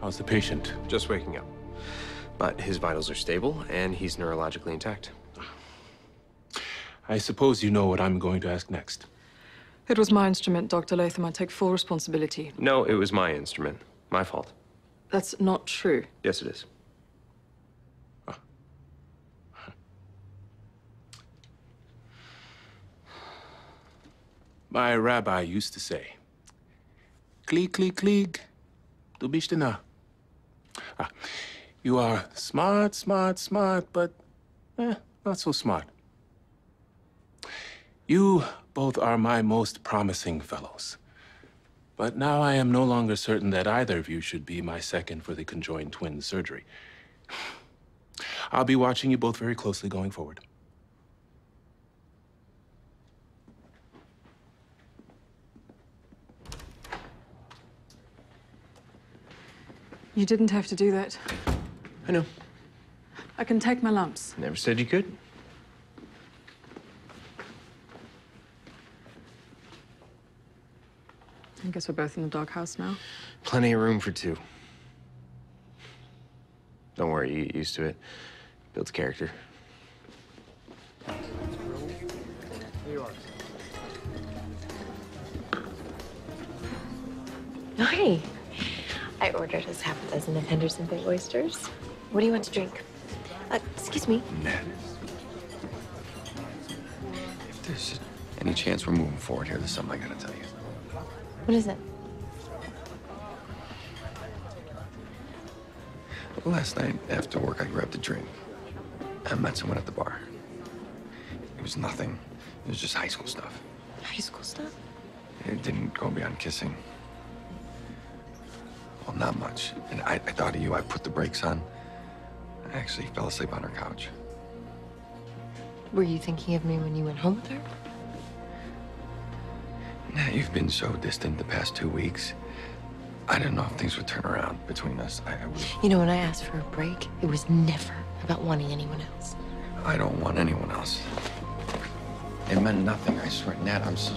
How's the patient? Just waking up. But his vitals are stable, and he's neurologically intact. I suppose you know what I'm going to ask next. It was my instrument, Dr. Latham. I take full responsibility. No, it was my instrument. My fault. That's not true. Yes, it is. My rabbi used to say, Klieg, klieg, klieg, du bist na. Ah, you are smart, smart, smart, but eh, not so smart. You both are my most promising fellows. But now I am no longer certain that either of you should be my second for the conjoined twin surgery. I'll be watching you both very closely going forward. You didn't have to do that. I know. I can take my lumps. Never said you could. I guess we're both in the doghouse now. Plenty of room for two. Don't worry, you get used to it. Builds character. Hi. I ordered us half a dozen of Henderson Bay oysters. What do you want to drink? Uh, excuse me. Nat. If there's any chance we're moving forward here, there's something I gotta tell you. What is it? Last night after work, I grabbed a drink. I met someone at the bar. It was nothing. It was just high school stuff. High school stuff? It didn't go beyond kissing. Well, not much. And I, I thought of you. I put the brakes on. I actually fell asleep on her couch. Were you thinking of me when you went home with her? Nah, you've been so distant the past two weeks. I didn't know if things would turn around between us. I, I, was, You know, when I asked for a break, it was never about wanting anyone else. I don't want anyone else. It meant nothing, I swear. Nat, I'm so...